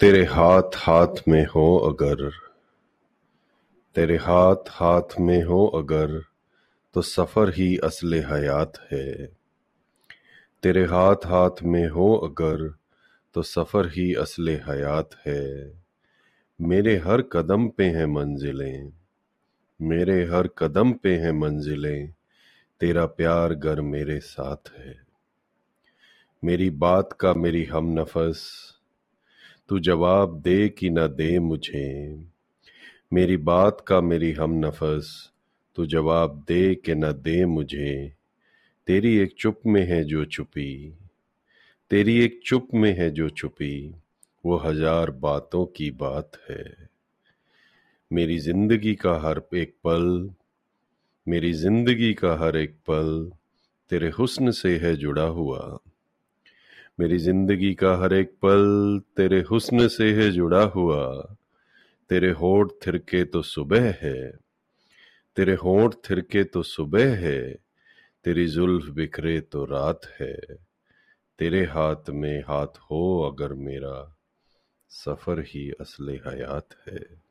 तेरे हाथ हाथ में हो अगर, तेरे हाथ हाथ में हो अगर तो सफ़र ही असले हयात है। तेरे हाथ हाथ में हो अगर तो सफ़र ही असले हयात है। मेरे हर कदम पे हैं मंजिलें, मेरे हर कदम पे हैं मंजिलें, तेरा प्यार गर मेरे साथ है। मेरी बात का मेरी हम नफस तू जवाब दे कि न दे मुझे। मेरी बात का मेरी हम नफस, तू जवाब दे कि न दे मुझे। तेरी एक चुप में है जो छुपी, तेरी एक चुप में है जो छुपी, वो हज़ार बातों की बात है। मेरी ज़िंदगी का हर एक पल, मेरी ज़िंदगी का हर एक पल, तेरे हुस्न से है जुड़ा हुआ। मेरी ज़िंदगी का हर एक पल तेरे हुस्न से है जुड़ा हुआ। तेरे होठ थिरके तो सुबह है। तेरे होठ थिरके तो सुबह है। तेरी जुल्फ बिखरे तो रात है। तेरे हाथ में हाथ हो अगर मेरा, सफ़र ही असले हयात है।